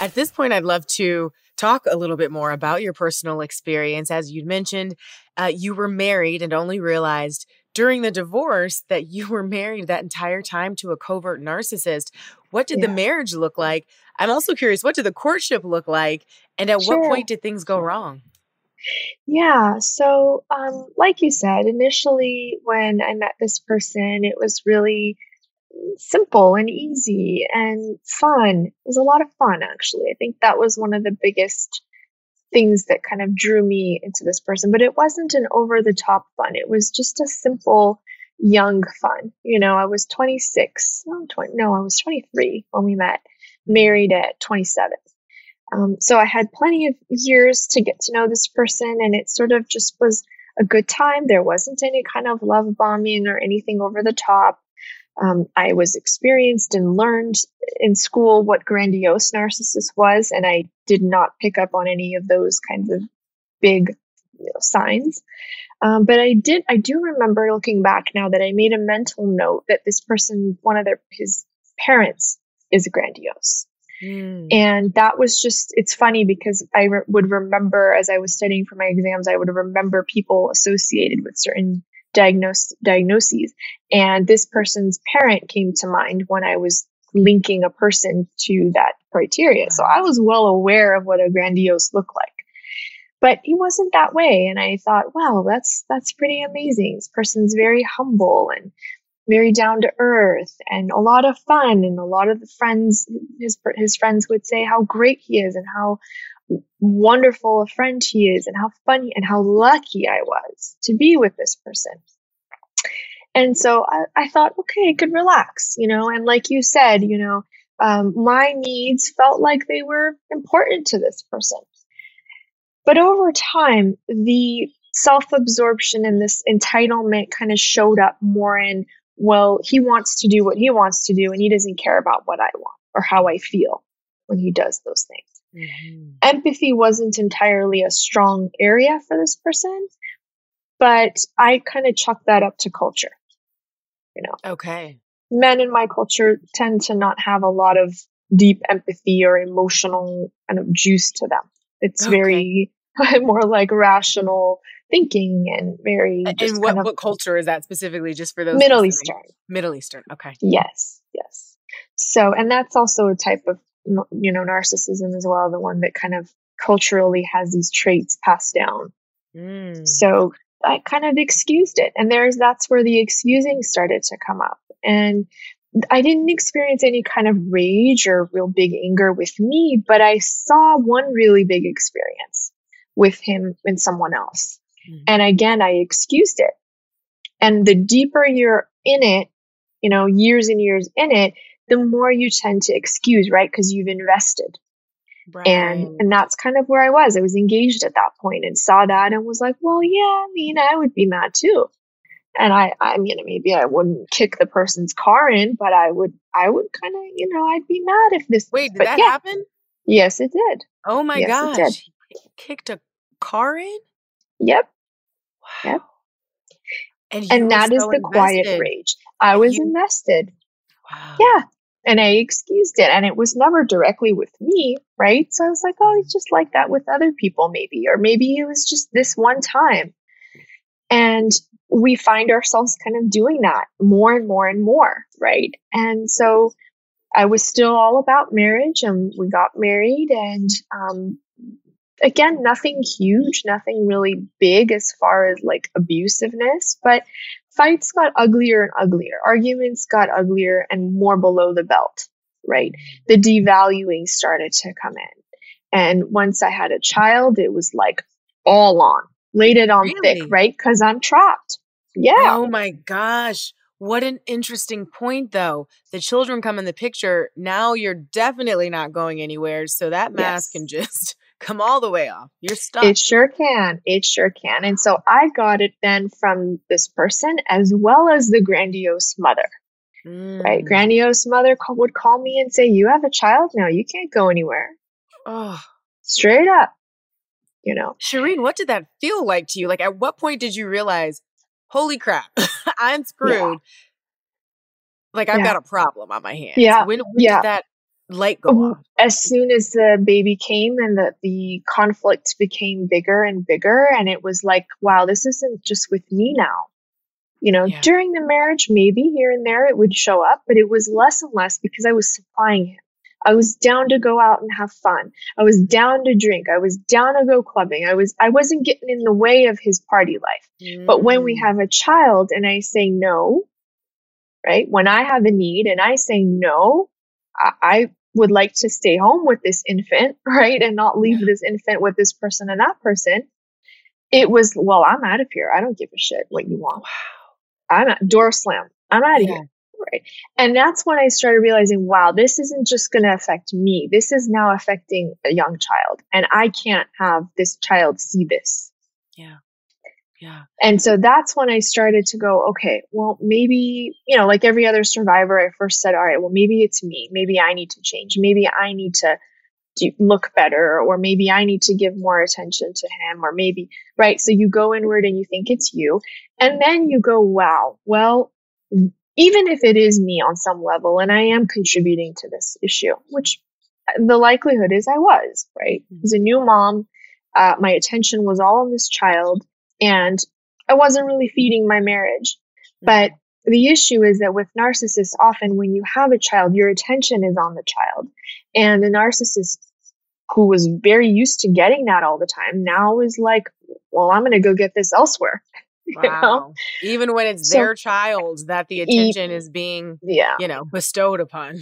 At this point, I'd love to talk a little bit more about your personal experience. As you mentioned, uh, you were married and only realized during the divorce that you were married that entire time to a covert narcissist. What did yeah. the marriage look like? I'm also curious, what did the courtship look like? And at sure. what point did things go wrong? Yeah, so um, like you said, initially when I met this person, it was really simple and easy and fun. It was a lot of fun, actually. I think that was one of the biggest things that kind of drew me into this person. But it wasn't an over the top fun, it was just a simple, young fun. You know, I was 26, no, 20, no, I was 23 when we met, married at 27. Um, so I had plenty of years to get to know this person, and it sort of just was a good time. There wasn't any kind of love bombing or anything over the top. Um, I was experienced and learned in school what grandiose narcissist was, and I did not pick up on any of those kinds of big you know, signs. Um, but I did, I do remember looking back now that I made a mental note that this person, one of their his parents, is grandiose. Mm. And that was just, it's funny because I re- would remember as I was studying for my exams, I would remember people associated with certain diagnose, diagnoses. And this person's parent came to mind when I was linking a person to that criteria. So I was well aware of what a grandiose looked like. But he wasn't that way. And I thought, wow, that's that's pretty amazing. This person's very humble and very down to earth and a lot of fun and a lot of the friends his his friends would say how great he is and how wonderful a friend he is and how funny and how lucky I was to be with this person. And so I, I thought, okay, I could relax, you know, and like you said, you know, um, my needs felt like they were important to this person. But over time, the self absorption and this entitlement kind of showed up more in well, he wants to do what he wants to do and he doesn't care about what I want or how I feel when he does those things. Mm-hmm. Empathy wasn't entirely a strong area for this person, but I kind of chucked that up to culture. You know. Okay. Men in my culture tend to not have a lot of deep empathy or emotional kind of juice to them. It's okay. very more like rational thinking and very. And what, what culture is that specifically just for those? Middle Eastern. Middle Eastern. Okay. Yes. Yes. So, and that's also a type of, you know, narcissism as well, the one that kind of culturally has these traits passed down. Mm. So I kind of excused it. And there's, that's where the excusing started to come up. And I didn't experience any kind of rage or real big anger with me, but I saw one really big experience with him and someone else. Mm-hmm. And again, I excused it. And the deeper you're in it, you know, years and years in it, the more you tend to excuse, right? Because you've invested. Right. And and that's kind of where I was. I was engaged at that point and saw that and was like, well, yeah, I mean, I would be mad too. And I, I mean, maybe I wouldn't kick the person's car in, but I would, I would kind of, you know, I'd be mad if this. Wait, did that yeah. happen? Yes, it did. Oh my yes, gosh! Kicked a car in? Yep. Wow. Yep. And, and that so is the invested. quiet rage. I was you... invested. Wow. Yeah. And I excused it. And it was never directly with me, right? So I was like, oh, it's just like that with other people, maybe. Or maybe it was just this one time. And we find ourselves kind of doing that more and more and more, right? And so I was still all about marriage and we got married and um, again, nothing huge, nothing really big as far as like abusiveness, but fights got uglier and uglier. Arguments got uglier and more below the belt, right? The devaluing started to come in. And once I had a child, it was like all on, laid it on really? thick, right? Because I'm trapped. Yeah. Oh my gosh. What an interesting point, though. The children come in the picture. Now you're definitely not going anywhere. So that mask yes. can just come all the way off. You're stuck. It sure can. It sure can. And so I got it then from this person as well as the grandiose mother. Mm. Right? Grandiose mother call, would call me and say, You have a child now. You can't go anywhere. Oh. Straight up. You know. Shireen, what did that feel like to you? Like, at what point did you realize, holy crap, I'm screwed? Yeah. Like, I've yeah. got a problem on my hands. Yeah. When, when yeah. did that light go off? As soon as the baby came and the, the conflict became bigger and bigger, and it was like, wow, this isn't just with me now. You know, Yeah. during the marriage, maybe here and there it would show up, but it was less and less because I was supplying him. I was down to go out and have fun. I was down to drink. I was down to go clubbing. I was I wasn't getting in the way of his party life. But when we Mm. have a child and I say no, right? When I have a need and I say no, I would like to stay home with this infant, right? And not leave this infant with this person and that person. It was, well, I'm out of here. I don't give a shit what you want. I'm at door slam. I'm out of Yeah. here. Right. And that's when I started realizing, wow, this isn't just going to affect me. This is now affecting a young child. And I can't have this child see this. Yeah. Yeah. And so that's when I started to go, okay, well, maybe, you know, like every other survivor, I first said, all right, well, maybe it's me. Maybe I need to change. Maybe I need to do, look better, or maybe I need to give more attention to him, or maybe, right? So you go inward and you think it's you. And then you go, wow, well, even if it is me on some level and I am contributing to this issue, which the likelihood is I was, right? As a new mom, uh, my attention was all on this child and I wasn't really feeding my marriage. But the issue is that with narcissists, often when you have a child, your attention is on the child. And the narcissist who was very used to getting that all the time now is like, well, I'm going to go get this elsewhere. You know? Wow. Even when it's So- their child that the attention is being, Yeah. you know, bestowed upon.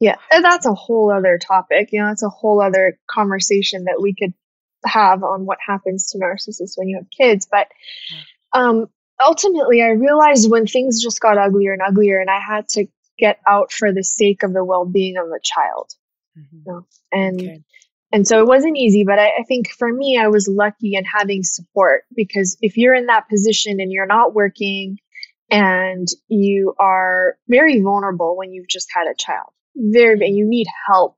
Yeah, and that's a whole other topic. You know, it's a whole other conversation that we could have on what happens to narcissists when you have kids. But um, ultimately, I realized when things just got uglier and uglier, and I had to get out for the sake of the well-being of a child. You know? And Okay. and so it wasn't easy, but I, I think for me, I was lucky in having support because if you're in that position and you're not working and you are very vulnerable when you've just had a child, very, and you need help,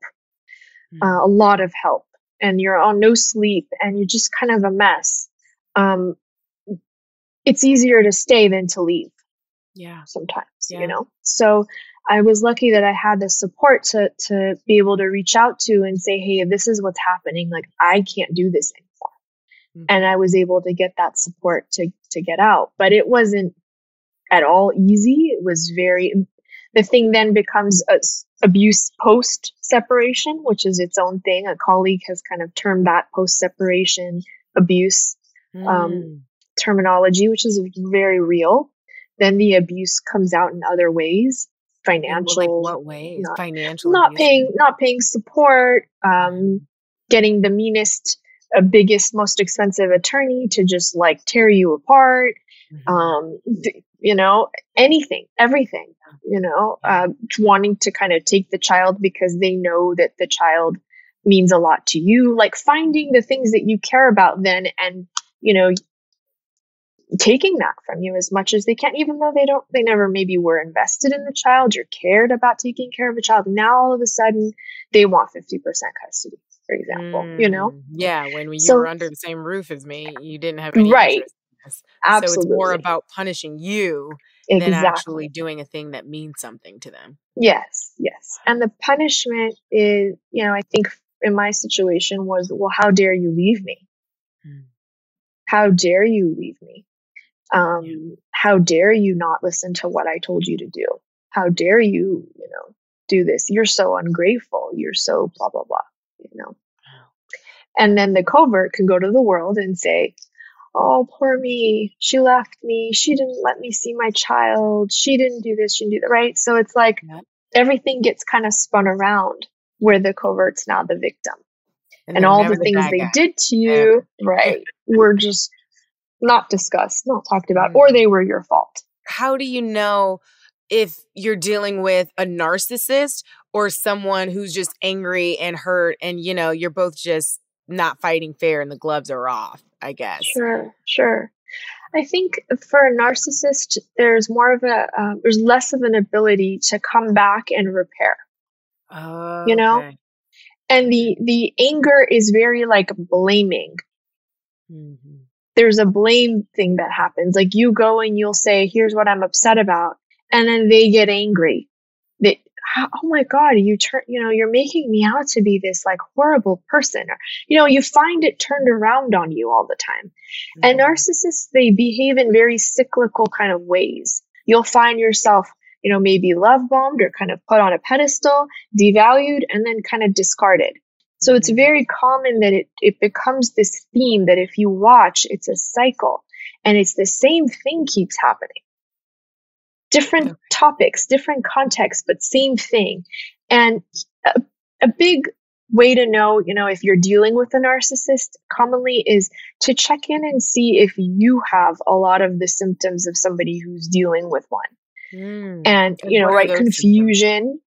uh, a lot of help, and you're on no sleep and you're just kind of a mess. Um, it's easier to stay than to leave Yeah. sometimes, Yeah. you know? So I was lucky that I had the support to, to be able to reach out to and say, Hey, this is what's happening. Like, I can't do this anymore. And I was able to get that support to, to get out, but it wasn't at all easy. It was very, the thing then becomes a, s- abuse post separation, which is its own thing. A colleague has kind of termed that post separation abuse Mm. um, terminology, which is very real. Then the abuse comes out in other ways, In financial, like what ways? not- Financial. not abuse? paying, not paying support, um, getting the meanest, uh, biggest, most expensive attorney to just like tear you apart. Mm-hmm. Um, th- you know, anything, everything. You know, uh, wanting to kind of take the child because they know that the child means a lot to you. Like finding the things that you care about then and you know taking that from you as much as they can even though they don't they never maybe were invested in the child or cared about taking care of a child now all of a sudden they want 50% custody for example you know Mm, Yeah, when you So- were under the same roof as me, you didn't have any Right. interest this. So it's more about punishing you than actually doing a thing that means something to them. yes yes and the punishment is you know i think in my situation was well how dare you leave me? Hmm. how dare you leave me? Um how dare you not listen to what i told you to do? How dare you you know do this? You're so ungrateful. You're so blah blah blah you know? And then the covert can go to the world and say oh poor me. She left me. She didn't let me see my child. She didn't do this she didn't do that right? So it's like everything gets kind of spun around where the covert's now the victim. And, they're all the things bad they guy. did to you right were just not discussed not talked about or mm-hmm. they were your fault. How do you know if you're dealing with a narcissist or someone who's just angry and hurt and you know, you're both just not fighting fair and the gloves are off, I guess. Sure, sure. I think for a narcissist, there's more of a, uh, there's less of an ability to come back and repair. Oh, You know? okay. And the, the anger is very like blaming. Mm-hmm. There's a blame thing that happens. Like you go and you'll say, here's what I'm upset about. And then they get angry. That, oh my god you turn you know you're making me out to be this like horrible person or, you know you find it turned around on you all the time. Mm-hmm. and narcissists they behave in very cyclical kind of ways. You'll find yourself you know maybe love bombed or kind of put on a pedestal devalued and then kind of discarded. So it's mm-hmm. very common that it, it becomes this theme that if you watch it's a cycle. And it's the same thing keeps happening different topics, different contexts, but same thing. And a, a big way to know, you know, if you're dealing with a narcissist commonly is to check in and see if you have a lot of the symptoms of somebody who's dealing with one. Mm. And, you know, right, confusion,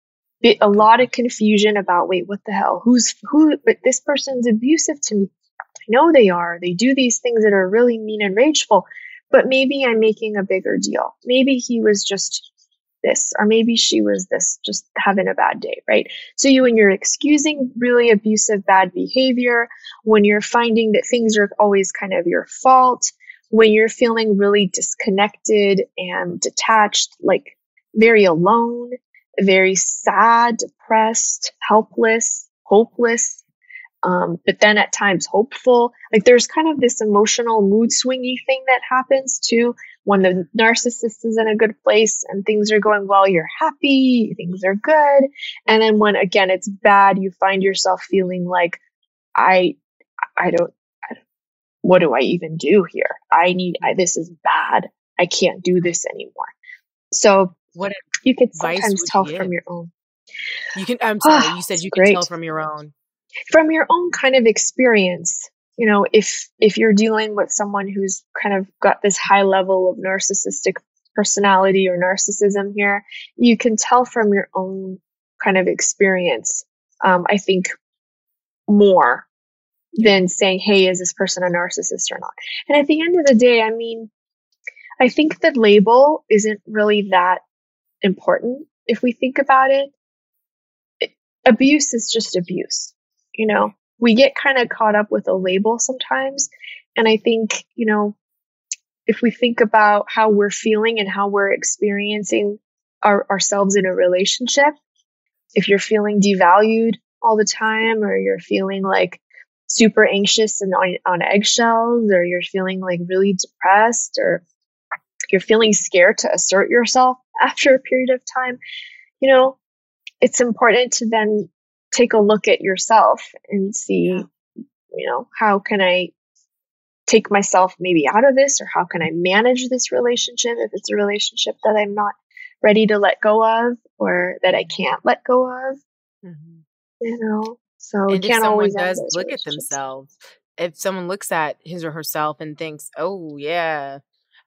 a lot of confusion about, wait, what the hell? Who's, who, but this person's abusive to me. I know they are. They do these things that are really mean and rageful but maybe I'm making a bigger deal. Maybe he was just this, or maybe she was this, just having a bad day, right? So you, when you're excusing really abusive bad behavior, when you're finding that things are always kind of your fault, when you're feeling really disconnected and detached, like very alone, very sad, depressed, helpless, hopeless, um, but then at times hopeful. Like there's kind of this emotional mood swingy thing that happens too when the narcissist is in a good place and things are going well, you're happy, things are good. And then when again it's bad, you find yourself feeling like, I, I don't, I don't what do I even do here? I need, I, this is bad. I can't do this anymore. So what you could sometimes tell from your own. You can, I'm sorry, you said you can tell from your own from your own kind of experience you know if if you're dealing with someone who's kind of got this high level of narcissistic personality or narcissism here you can tell from your own kind of experience um, i think more than saying hey is this person a narcissist or not? And at the end of the day i mean i think the label isn't really that important. If we think about it, it abuse is just abuse you know, we get kind of caught up with a label sometimes. And I think, you know, if we think about how we're feeling and how we're experiencing our, ourselves in a relationship, if you're feeling devalued all the time, or you're feeling like super anxious and on, on eggshells, or you're feeling like really depressed, or you're feeling scared to assert yourself after a period of time, you know, it's important to then take a look at yourself and see, yeah. you know, how can I take myself maybe out of this or how can I manage this relationship if it's a relationship that I'm not ready to let go of or that I can't let go of. Mm-hmm. You know, so and can't always does look at themselves. If someone looks at his or herself and thinks, "Oh yeah,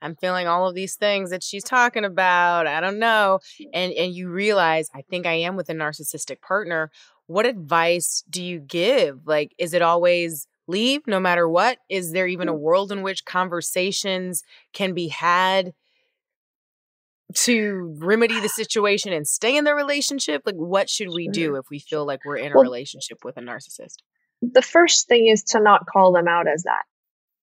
I'm feeling all of these things that she's talking about. I don't know. And and you realize I think I am with a narcissistic partner what advice do you give? Like, is it always leave no matter what? Is there even a mm. world in which conversations can be had to remedy the situation and stay in the relationship? Like, what should we do if we feel like we're in a well, relationship with a narcissist? The first thing is to not call them out as that.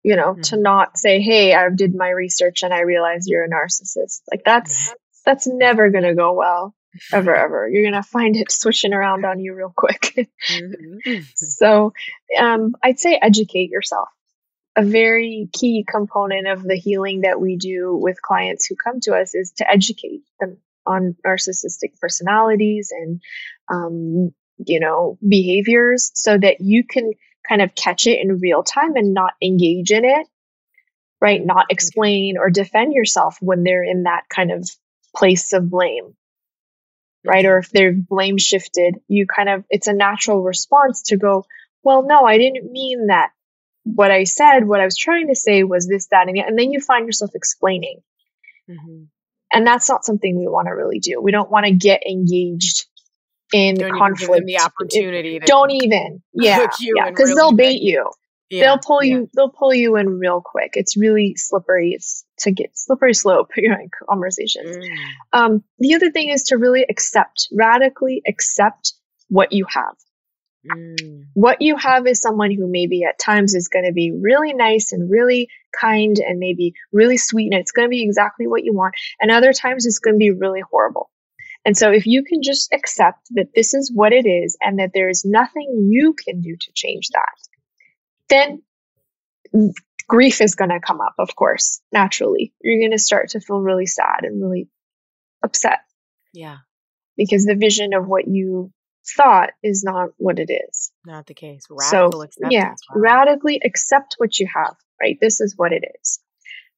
You know, mm-hmm. to not say, "Hey, I did my research and I realize you're a narcissist." Like that's mm-hmm. that's never going to go well ever ever. You're gonna find it switching around on you real quick. Mm-hmm. so um, i'd say educate yourself. A very key component of the healing that we do with clients who come to us is to educate them on narcissistic personalities and um, you know behaviors so that you can kind of catch it in real time and not engage in it right? Not explain or defend yourself when they're in that kind of place of blame right? Or if they're blame shifted, you kind of, it's a natural response to go, well, no, I didn't mean that. What I said, what I was trying to say was this, that, and And then you find yourself explaining. Mm-hmm. And that's not something we want to really do. We don't want to get engaged in don't conflict. the opportunity. It, don't even. Yeah. Yeah. Because they'll bait you. Yeah, they'll pull yeah. you they'll pull you in real quick it's really slippery it's to get slippery slope you know, in conversations mm. um, the other thing is to really accept radically accept what you have mm. what you have is someone who maybe at times is going to be really nice and really kind and maybe really sweet and it's going to be exactly what you want and other times it's going to be really horrible And so if you can just accept that this is what it is and that there is nothing you can do to change that, then grief is going to come up, of course, naturally. You're going to start to feel really sad and really upset. Yeah. Because the vision of what you thought is not what it is. Not the case. Radical so, acceptance. Yeah, wow. radically accept what you have, right? This is what it is.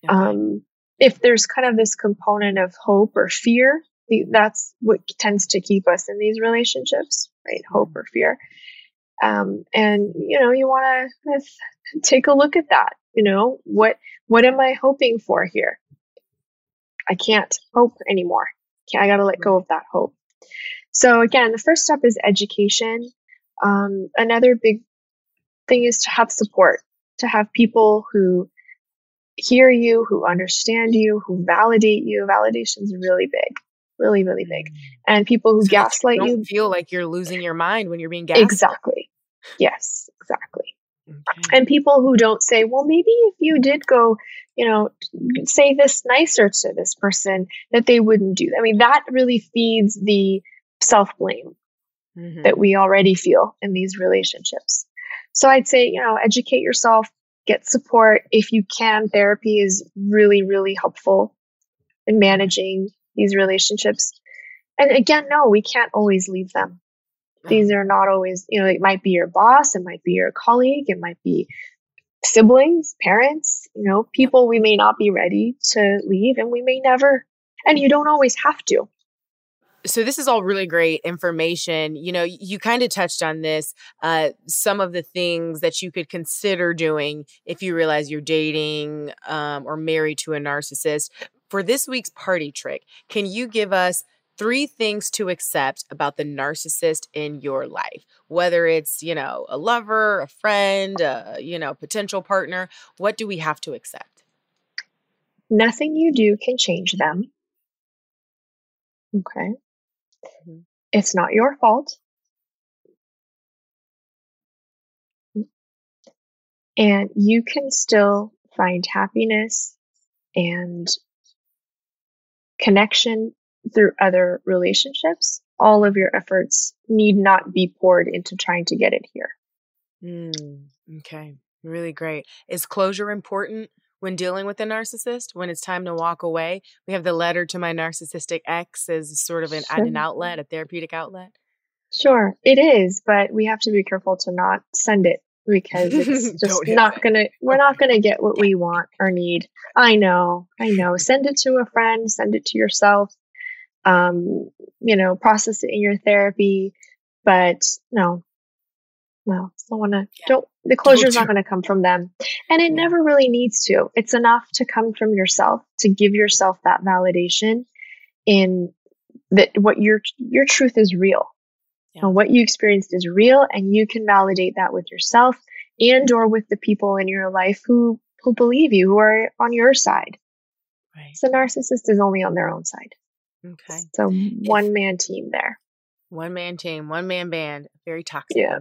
Okay. Um, if there's kind of this component of hope or fear, that's what tends to keep us in these relationships, right? Hope Mm-hmm. or fear. Um, and you know, you want to take a look at that. You know, what what am I hoping for here? I can't hope anymore. I got to let go of that hope. So again, the first step is education. Um, another big thing is to have support, to have people who hear you, who understand you, who validate you. Validation is really big, really, really big. And people who So you gaslight don't you. feel like you're losing your mind when you're being gaslit. Exactly. Yes, exactly. Okay. And people who don't say, well, maybe if you did go, you know, say this nicer to this person, that they wouldn't do. I mean, that really feeds the self blame Mhm. that we already feel in these relationships. So I'd say, you know, educate yourself, get support. If you can, therapy is really, really helpful in managing these relationships. And again, no, we can't always leave them. These are not always, you know, it might be your boss, it might be your colleague, it might be siblings, parents, you know, people we may not be ready to leave and we may never, and you don't always have to. so this is all really great information. You know you kind of touched on this uh, some of the things that you could consider doing if you realize you're dating um, or married to a narcissist. For this week's party trick can you give us three things to accept about the narcissist in your life whether it's you know a lover a friend a, you know potential partner what do we have to accept Nothing you do can change them. Okay. Mhm. It's not your fault. And you can still find happiness and connection through other relationships. All of your efforts need not be poured into trying to get it here. Mm, okay, really great. Is closure important when dealing with a narcissist? When it's time to walk away? We have the letter to my narcissistic ex as sort of an, an outlet, a therapeutic outlet. Sure, it is, but we have to be careful to not send it because it's just hit gonna, we're not gonna get what we want or need. I know, I know. Send it to a friend, send it to yourself, um, you know, process it in your therapy, but no, no, don't wanna, don't, the closure's not gonna come from them. And it Yeah. never really needs to. It's enough to come from yourself, to give yourself that validation in that what your, your truth is real Yeah. and what you experienced is real and you can validate that with yourself and or with the people in your life who who believe you who are on your side Right. so narcissist is only on their own side Okay. so one man team there One man team, one man band, very toxic. Yeah.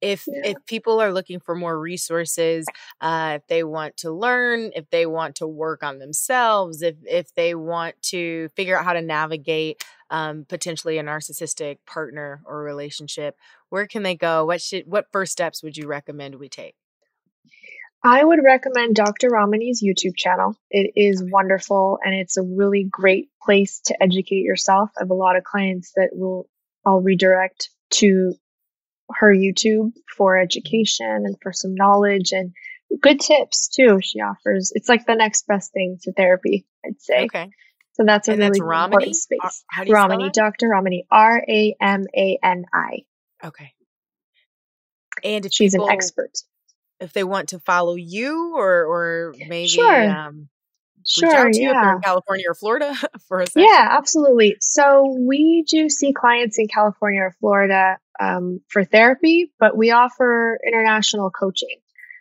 If Yeah. if people are looking for more resources, uh, if they want to learn, if they want to work on themselves, if if they want to figure out how to navigate um, potentially a narcissistic partner or relationship, where can they go? What should what first steps would you recommend we take? I would recommend dr ramani's youtube channel it is wonderful and it's a really great place to educate yourself i have a lot of clients that will i'll redirect to her youtube for education and for some knowledge and good tips too she offers it's like the next best thing to therapy i'd say Okay. So that's a And really that's Ramani? important space. how do you spell Ramani? Dr. Ramani, R A M A N I. Okay. And She's people, an expert. If they want to follow you or or maybe Sure. um, Sure, reach out to you if they're yeah. in California or Florida for a session. Yeah, absolutely. So we do see clients in California or Florida um, for therapy, but we offer international coaching.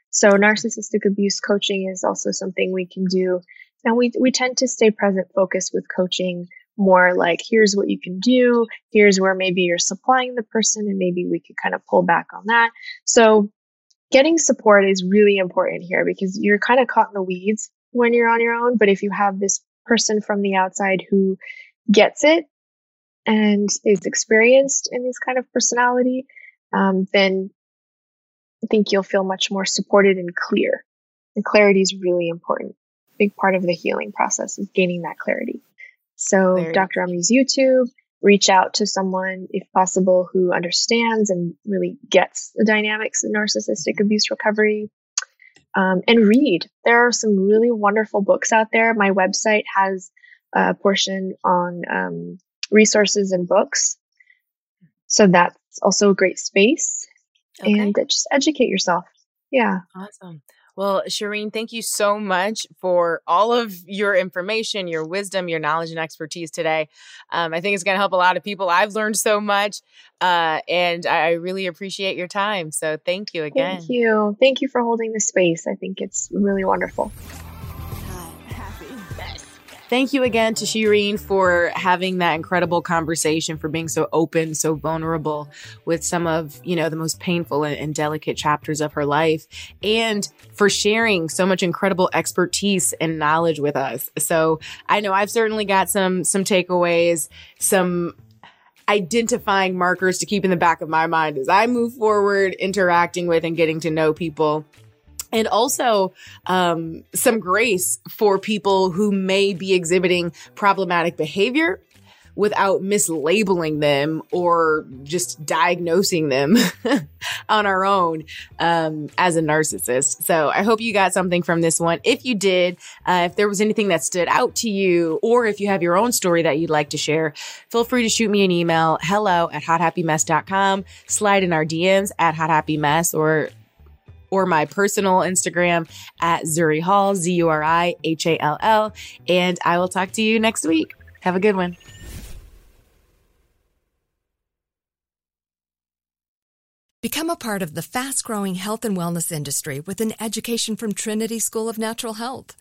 So narcissistic abuse coaching is also something we can do. And we, we tend to stay present focused with coaching more like, here's what you can do. Here's where maybe you're supplying the person and maybe we could kind of pull back on that. So getting support is really important here because you're kind of caught in the weeds when you're on your own. But if you have this person from the outside who gets it, and is experienced in this kind of personality, um, then I think you'll feel much more supported and clear. And clarity is really important. Big part of the healing process is gaining that clarity. So, Dr. Ramani's YouTube, reach out to someone, if possible, who understands and really gets the dynamics of narcissistic abuse recovery. Um, and read. There are some really wonderful books out there. My website has a portion on um, resources and books. So that's also a great space. Okay. And just educate yourself. Yeah. Awesome. Well, Shireen, thank you so much for all of your information, your wisdom, your knowledge, and expertise today. Um, I think it's going to help a lot of people. I've learned so much, uh, and I really appreciate your time. So, thank you again. Thank you. Thank you for holding the space. I think it's really wonderful. Thank you again to Shireen for having that incredible conversation, for being so open, so vulnerable with some of, you know, the most painful and, and delicate chapters of her life and for sharing so much incredible expertise and knowledge with us. So I know I've certainly got some, some takeaways, some identifying markers to keep in the back of my mind as I move forward, interacting with and getting to know people and also um, some grace for people who may be exhibiting problematic behavior without mislabeling them or just diagnosing them on our own um, as a narcissist. So I hope you got something from this one. If you did, uh, if there was anything that stood out to you, or if you have your own story that you'd like to share, feel free to shoot me an email, hello at hothappymess.com, slide in our DMs at hothappymess or or my personal Instagram at Zuri Hall, Z U R I H A L L. And I will talk to you next week. Have a good one. Become a part of the fast growing health and wellness industry with an education from Trinity School of Natural Health.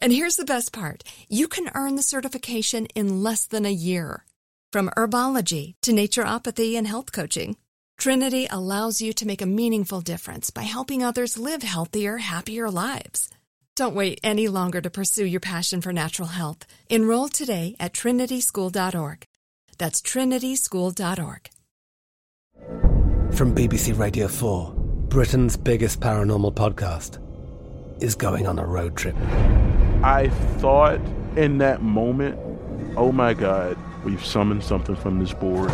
and here's the best part you can earn the certification in less than a year. From herbology to naturopathy and health coaching, Trinity allows you to make a meaningful difference by helping others live healthier, happier lives. Don't wait any longer to pursue your passion for natural health. Enroll today at trinityschool.org. That's trinityschool.org. From BBC Radio 4, Britain's biggest paranormal podcast is going on a road trip. I thought in that moment, oh my God, we've summoned something from this board.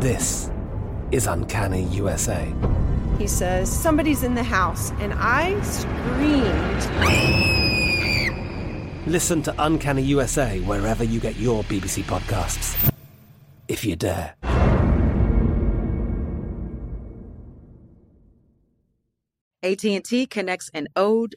This is Uncanny USA. He says, Somebody's in the house, and I screamed. Listen to Uncanny USA wherever you get your BBC podcasts, if you dare. AT&T connects an ode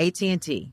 AT&T.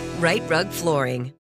Rite Rug Flooring.